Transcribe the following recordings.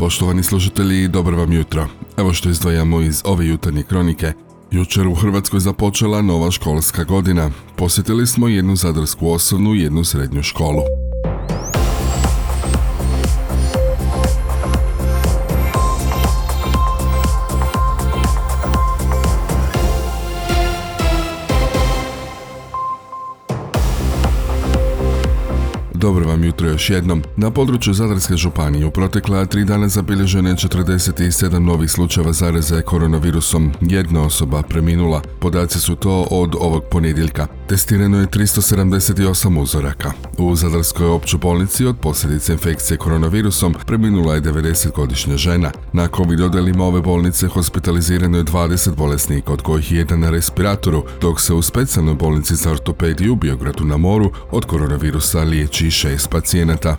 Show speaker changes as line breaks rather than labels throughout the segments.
Poštovani slušatelji, dobro vam jutro. Evo što izdvajamo iz ove jutarnje kronike. Jučer u Hrvatskoj započela nova školska godina. Posjetili smo jednu zadarsku osnovnu i jednu srednju školu. Dobro vam jutro još jednom. Na području Zadarske županije u protekla tri dana zabilježeno je 47 novih slučajeva zaraze koronavirusom. Jedna osoba preminula. Podaci su to od ovog ponedjeljka. Testirano je 378 uzoraka. U Zadarskoj općoj bolnici od posljedice infekcije koronavirusom preminula je 90-godišnja žena. Na COVID odelima ove bolnice hospitalizirano je 20 bolesnika, od kojih je jedan na respiratoru, dok se u specijalnoj bolnici za ortopediju u Biogradu na moru od koronavirusa liječi šest pacijenata.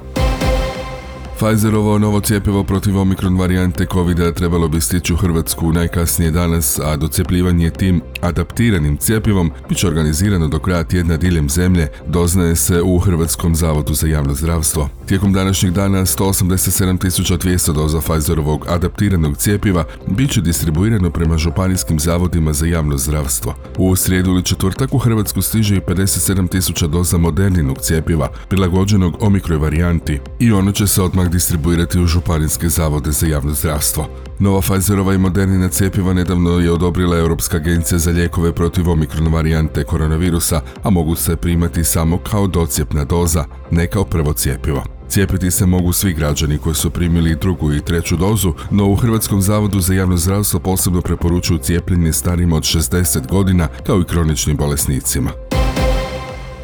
Pfizerovo novo cijepivo protiv omikron varijante covid trebalo bi stići u Hrvatsku najkasnije danas, a docjepljivanje tim adaptiranim cijepivom bit će organizirano do kraja tjedna diljem zemlje, doznaje se u Hrvatskom zavodu za javno zdravstvo. Tijekom današnjeg dana 187.200 doza Pfizerovog adaptiranog cijepiva bit će distribuirano prema županijskim zavodima za javno zdravstvo. U srijedu ili četvrtak u Hrvatsku stiže i 57.000 doza moderninog cijepiva, prilagođenog omikroj varijanti i ono će se odmah distribuirati u županijske zavode za javno zdravstvo. Nova Pfizerova i Modernina cijepiva nedavno je odobrila Europska agencija za lijekove protiv omikron varijante koronavirusa, a mogu se primati samo kao docijepna doza, ne kao prvo cijepivo. Cijepiti se mogu svi građani koji su primili drugu i treću dozu, no u Hrvatskom zavodu za javno zdravstvo posebno preporučuju cijepljenje starima od 60 godina kao i kroničnim bolesnicima.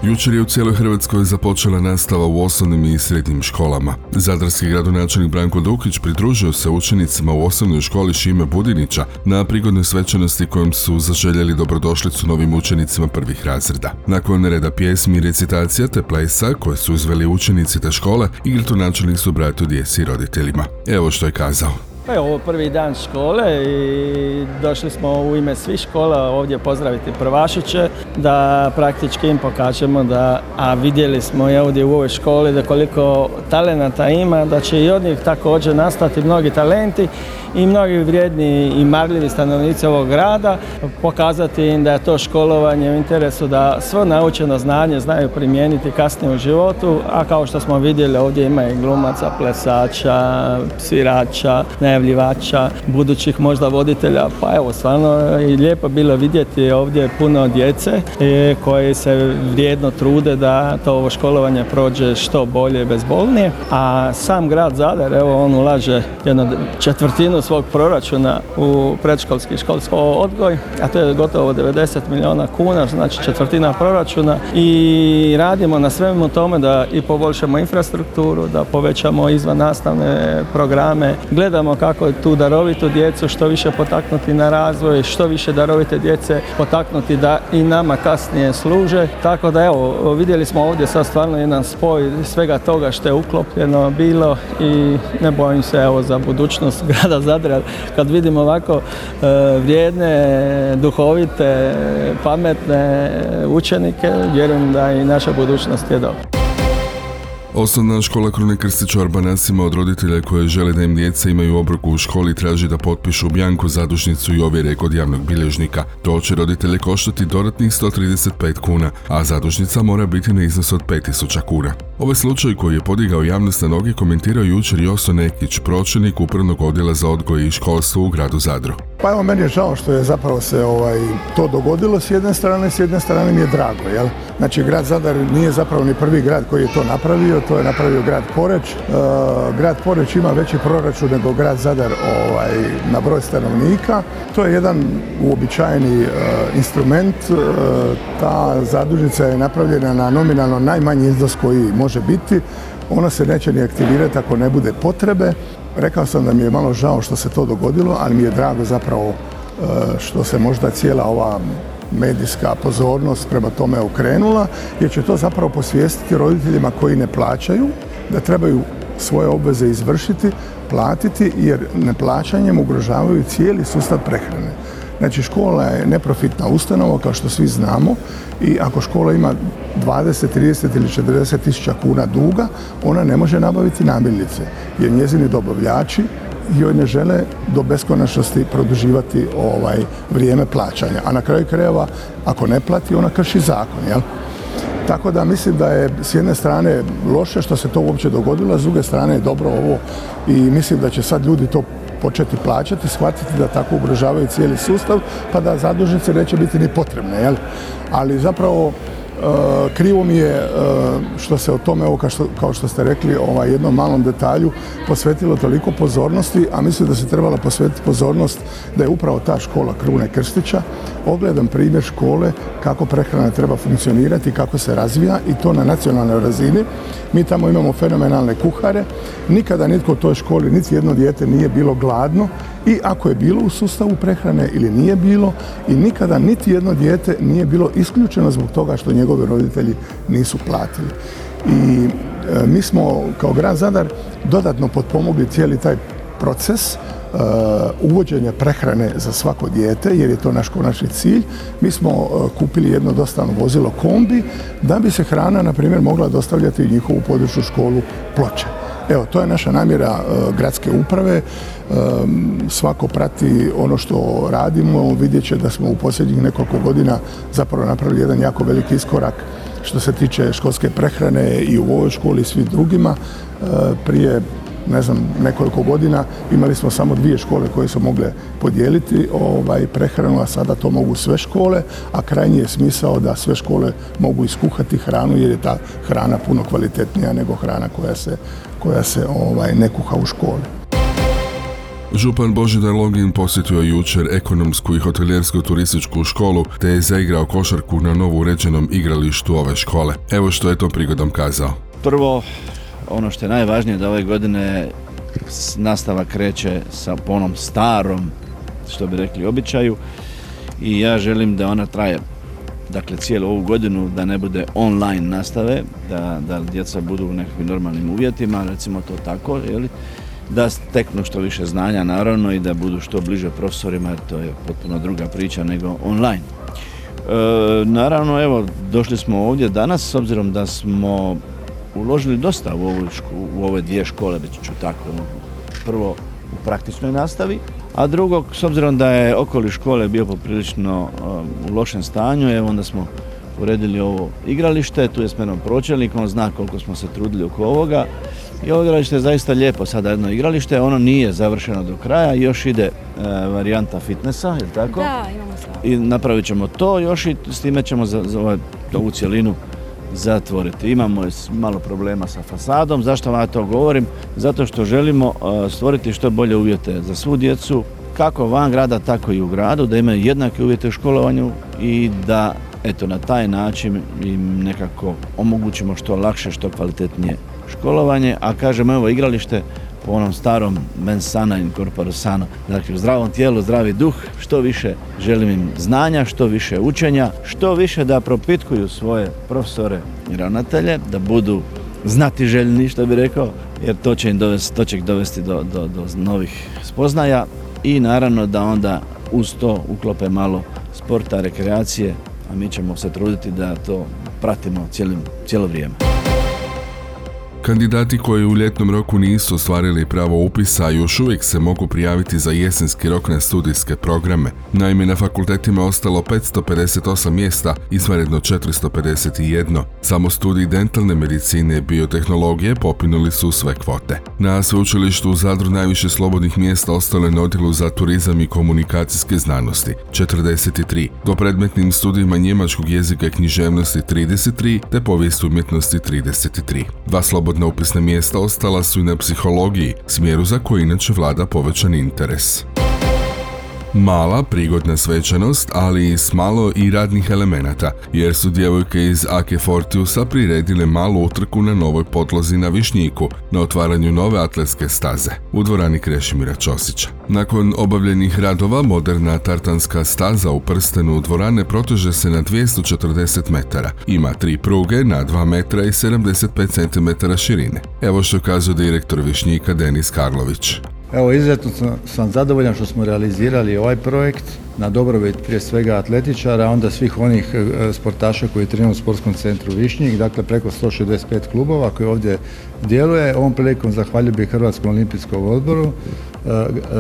Jučer je u cijeloj Hrvatskoj započela nastava u osnovnim i srednjim školama. Zadarski gradonačelnik Branko Dukić pridružio se učenicima u osnovnoj školi Šime Budinića na prigodnoj svečanosti kojom su zaželjeli dobrodošlicu novim učenicima prvih razreda. Nakon reda pjesmi i recitacija te plesa koje su izveli učenici te škole, načelnik su bratu djeci i roditeljima. Evo što je kazao.
Pa je ovo prvi dan škole i došli smo u ime svih škola ovdje pozdraviti prvašiće da praktički im pokažemo da, a vidjeli smo i ovdje u ovoj školi da koliko talenata ima, da će i od njih također nastati mnogi talenti i mnogi vrijedni i marljivi stanovnici ovog grada, pokazati im da je to školovanje u interesu da svo naučeno znanje znaju primijeniti kasnije u životu, a kao što smo vidjeli ovdje ima i glumaca, plesača, svirača, najavljivača, budućih možda voditelja, pa evo stvarno i lijepo bilo vidjeti ovdje puno djece e, koje se vrijedno trude da to ovo školovanje prođe što bolje i bezbolnije, a sam grad Zadar, evo on ulaže jednu četvrtinu svog proračuna u predškolski školski odgoj, a to je gotovo 90 milijuna kuna, znači četvrtina proračuna. I radimo na svemu tome da i poboljšamo infrastrukturu, da povećamo izvan nastavne programe, gledamo kako tu darovitu djecu što više potaknuti na razvoj, što više darovite djece potaknuti da i nama kasnije služe. Tako da evo, vidjeli smo ovdje sad stvarno jedan spoj svega toga što je uklopljeno bilo i ne bojim se evo za budućnost grada Zadra kad vidim ovako e, vrijedne, duhovite, pametne učenike, vjerujem da i naša budućnost je dobra.
Osnovna škola Krune Krstić Arbanasima od roditelja koje žele da im djeca imaju obroku u školi traži da potpišu bjanku zadužnicu i ovjere kod javnog bilježnika. To će roditelje koštati dodatnih 135 kuna, a zadužnica mora biti na iznos od 5000 kuna. Ovaj slučaj koji je podigao javnost na noge komentirao jučer Joso Nekić, pročelnik upravnog odjela za odgoj i školstvo u gradu Zadru.
Pa evo, meni je žao što je zapravo se ovaj, to dogodilo s jedne strane, s jedne strane mi je drago, jel? Znači, grad Zadar nije zapravo ni prvi grad koji je to napravio, to je napravio grad Poreć. E, grad Poreć ima veći proračun nego grad Zadar ovaj, na broj stanovnika. To je jedan uobičajeni e, instrument. E, ta zadužnica je napravljena na nominalno najmanji iznos koji može biti. Ona se neće ni aktivirati ako ne bude potrebe. Rekao sam da mi je malo žao što se to dogodilo, ali mi je drago zapravo što se možda cijela ova medijska pozornost prema tome okrenula, jer će to zapravo posvijestiti roditeljima koji ne plaćaju, da trebaju svoje obveze izvršiti, platiti, jer neplaćanjem ugrožavaju cijeli sustav prehrane. Znači škola je neprofitna ustanova kao što svi znamo i ako škola ima 20, 30 ili 40 tisuća kuna duga, ona ne može nabaviti namirnice jer njezini dobavljači joj ne žele do beskonačnosti produživati ovaj vrijeme plaćanja. A na kraju krajeva, ako ne plati, ona krši zakon, jel? Tako da mislim da je s jedne strane loše što se to uopće dogodilo, a s druge strane je dobro ovo i mislim da će sad ljudi to početi plaćati, shvatiti da tako ugrožavaju cijeli sustav, pa da zadužnice neće biti ni potrebne? Ali zapravo krivo mi je eh, što se o tome, kao što ste rekli, ovaj, jednom malom detalju posvetilo toliko pozornosti, a mislim da se trebala posvetiti pozornost da je upravo ta škola Krune Krstića ogledan primjer škole kako prehrana treba funkcionirati, kako se razvija i to na nacionalnoj razini. Mi tamo imamo fenomenalne kuhare, nikada nitko u toj školi, niti jedno dijete nije bilo gladno i ako je bilo u sustavu prehrane ili nije bilo i nikada niti jedno dijete nije bilo isključeno zbog toga što njegovi roditelji nisu platili. I e, mi smo kao grad Zadar dodatno potpomogli cijeli taj proces e, uvođenja prehrane za svako dijete jer je to naš konačni cilj. Mi smo e, kupili jedno dostavno vozilo kombi da bi se hrana na primjer mogla dostavljati u njihovu područnu školu ploče. Evo, to je naša namjera gradske uprave svako prati ono što radimo, vidjet će da smo u posljednjih nekoliko godina zapravo napravili jedan jako veliki iskorak što se tiče školske prehrane i u ovoj školi i svim drugima. Prije ne znam, nekoliko godina imali smo samo dvije škole koje su mogle podijeliti ovaj, prehranu, a sada to mogu sve škole, a krajnji je smisao da sve škole mogu iskuhati hranu jer je ta hrana puno kvalitetnija nego hrana koja se, koja se ovaj, ne kuha u školi.
Župan Božidar Login posjetio jučer ekonomsku i hotelijersku turističku školu te je zaigrao košarku na novo uređenom igralištu ove škole. Evo što je to prigodom kazao.
Prvo, ono što je najvažnije da ove godine nastava kreće sa ponom starom, što bi rekli, običaju i ja želim da ona traje dakle cijelu ovu godinu da ne bude online nastave, da, da djeca budu u nekakvim normalnim uvjetima, recimo to tako, jeli? da steknu što više znanja naravno i da budu što bliže profesorima jer to je potpuno druga priča nego online. E, naravno evo došli smo ovdje danas s obzirom da smo uložili dosta u, ovu u ove dvije škole, već ću tako prvo u praktičnoj nastavi, a drugo s obzirom da je okoli škole bio poprilično u lošem stanju, evo onda smo uredili ovo igralište, tu je s menom pročelnik, on zna koliko smo se trudili oko ovoga i ovo igralište je zaista lijepo sada jedno igralište, ono nije završeno do kraja, još ide e, varijanta fitnessa, je tako?
Da, imamo
I napravit ćemo to još i s time ćemo za, za ovaj, ovu cjelinu zatvoriti. Imamo malo problema sa fasadom, zašto vam to govorim? Zato što želimo e, stvoriti što bolje uvjete za svu djecu, kako van grada, tako i u gradu, da imaju jednake uvjete u školovanju i da eto na taj način im nekako omogućimo što lakše, što kvalitetnije školovanje, a kažem evo igralište po onom starom mens sana in corpore sano, dakle u zdravom tijelu, zdravi duh, što više želim im znanja, što više učenja, što više da propitkuju svoje profesore i ravnatelje, da budu znati željni, što bi rekao, jer to će, im dovesti, to će ih dovesti do, do, do novih spoznaja i naravno da onda uz to uklope malo sporta, rekreacije, a mi ćemo se truditi da to pratimo cijelo vrijeme.
Kandidati koji u ljetnom roku nisu ostvarili pravo upisa još uvijek se mogu prijaviti za jesenski rok na studijske programe. Naime, na fakultetima je ostalo 558 mjesta, izvanredno 451. Samo studij dentalne medicine i biotehnologije popinuli su sve kvote. Na sveučilištu u Zadru najviše slobodnih mjesta ostale na odjelu za turizam i komunikacijske znanosti, 43. Do predmetnim studijima njemačkog jezika i književnosti 33, te povijest umjetnosti 33. Dva slobodna slobodna upisna mjesta ostala su i na psihologiji, smjeru za koji inače vlada povećan interes. Mala, prigodna svečanost, ali s malo i radnih elemenata, jer su djevojke iz Ake Fortiusa priredile malu utrku na novoj podlozi na Višnjiku, na otvaranju nove atletske staze, u dvorani Krešimira Ćosića. Nakon obavljenih radova, moderna tartanska staza u prstenu dvorane proteže se na 240 metara. Ima tri pruge na 2 metra i 75 cm širine. Evo što kazuje direktor Višnjika Denis Karlović.
Evo, izuzetno sam zadovoljan što smo realizirali ovaj projekt na dobrobit prije svega atletičara, onda svih onih e, sportaša koji treniraju u sportskom centru Višnjik, dakle preko 165 klubova koji ovdje djeluje. Ovom prilikom zahvaljujem bih Hrvatskom olimpijskom odboru, e,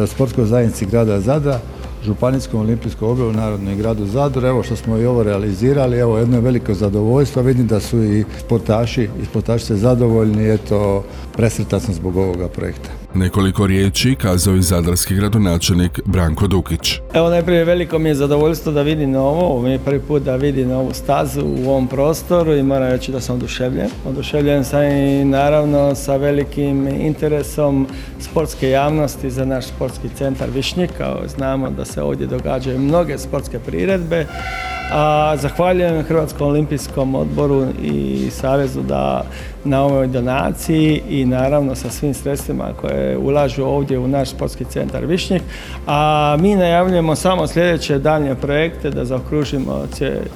e, sportskoj zajednici grada Zada, Županijskom olimpijskom odboru Narodnoj gradu Zadru. Evo što smo i ovo realizirali, evo jedno veliko zadovoljstvo. Vidim da su i sportaši i sportašice zadovoljni, eto presretan sam zbog ovoga projekta.
Nekoliko riječi kazao i zadarski gradonačelnik Branko Dukić.
Evo najprije veliko mi je zadovoljstvo da vidim ovo, mi je prvi put da vidim ovu stazu u ovom prostoru i moram reći da sam oduševljen. Oduševljen sam i naravno sa velikim interesom sportske javnosti za naš sportski centar Višnjik. Znamo da se ovdje događaju mnoge sportske priredbe, a zahvaljujem Hrvatskom olimpijskom odboru i Savezu da na ovoj donaciji i naravno sa svim sredstvima koje ulažu ovdje u naš sportski centar Višnjik. A mi najavljujemo samo sljedeće daljnje projekte da zaokružimo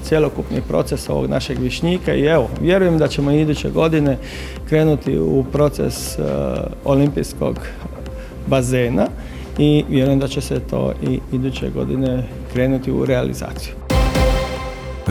cjelokupni proces ovog našeg Višnjika i evo, vjerujem da ćemo iduće godine krenuti u proces uh, olimpijskog bazena i vjerujem da će se to i iduće godine krenuti u realizaciju.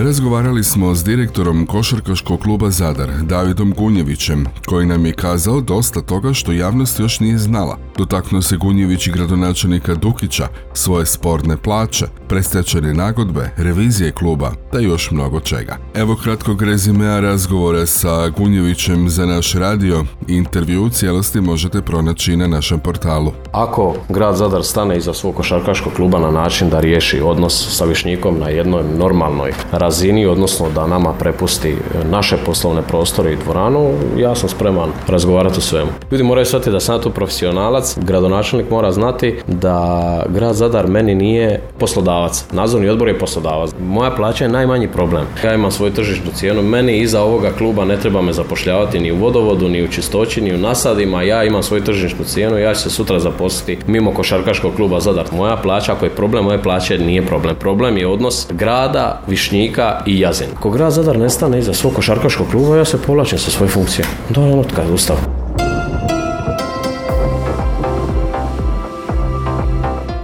Razgovarali smo s direktorom košarkaškog kluba Zadar, Davidom Gunjevićem, koji nam je kazao dosta toga što javnost još nije znala. Dotaknuo se Gunjević i gradonačelnika Dukića, svoje sporne plaće, prestečene nagodbe, revizije kluba, da još mnogo čega. Evo kratkog rezimea razgovora sa Gunjevićem za naš radio. Intervju u cijelosti možete pronaći na našem portalu.
Ako grad Zadar stane iza svog košarkaškog kluba na način da riješi odnos sa Višnjikom na jednoj normalnoj razini, odnosno da nama prepusti naše poslovne prostore i dvoranu, ja sam spreman razgovarati o svemu. Ljudi moraju shvatiti da sam tu profesionalac, gradonačelnik mora znati da grad Zadar meni nije poslodavac. Nadzorni odbor je poslodavac. Moja plaća je najmanji problem. Ja imam svoju tržišnu cijenu, meni iza ovoga kluba ne treba me zapošljavati ni u vodovodu, ni u čistoći, ni u nasadima, ja imam svoju tržišnu cijenu, ja ću se sutra zaposliti mimo košarkaškog kluba Zadar. Moja plaća, ako je problem moje plaće, nije problem. Problem je odnos grada, Višnjika i Jazin. Ako grad Zadar nestane iza svog košarkaškog kluba, ja se povlačim sa svoje funkcije. Da, ono kad ustav.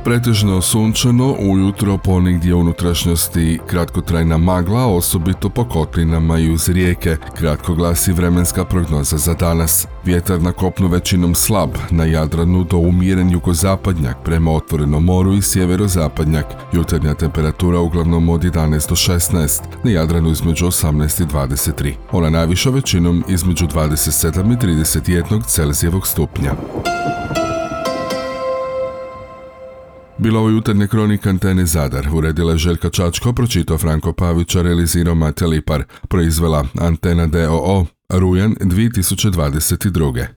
Pretežno sunčano, ujutro ponigdje unutrašnjosti kratkotrajna magla, osobito po kotlinama i uz rijeke. Kratko glasi vremenska prognoza za danas. Vjetar na kopnu većinom slab, na Jadranu do umjeren jugozapadnjak prema otvorenom moru i sjeverozapadnjak. Jutarnja temperatura uglavnom od 11 do 16, na Jadranu između 18 i 23. Ona najviša većinom između 27 i 31 Celzijevog stupnja. Bila ovo jutarnje kronika Antene Zadar. Uredila je Željka Čačko, pročitao Franko Pavića, realizirao Mate Lipar, proizvela Antena DOO, Rujan 2022.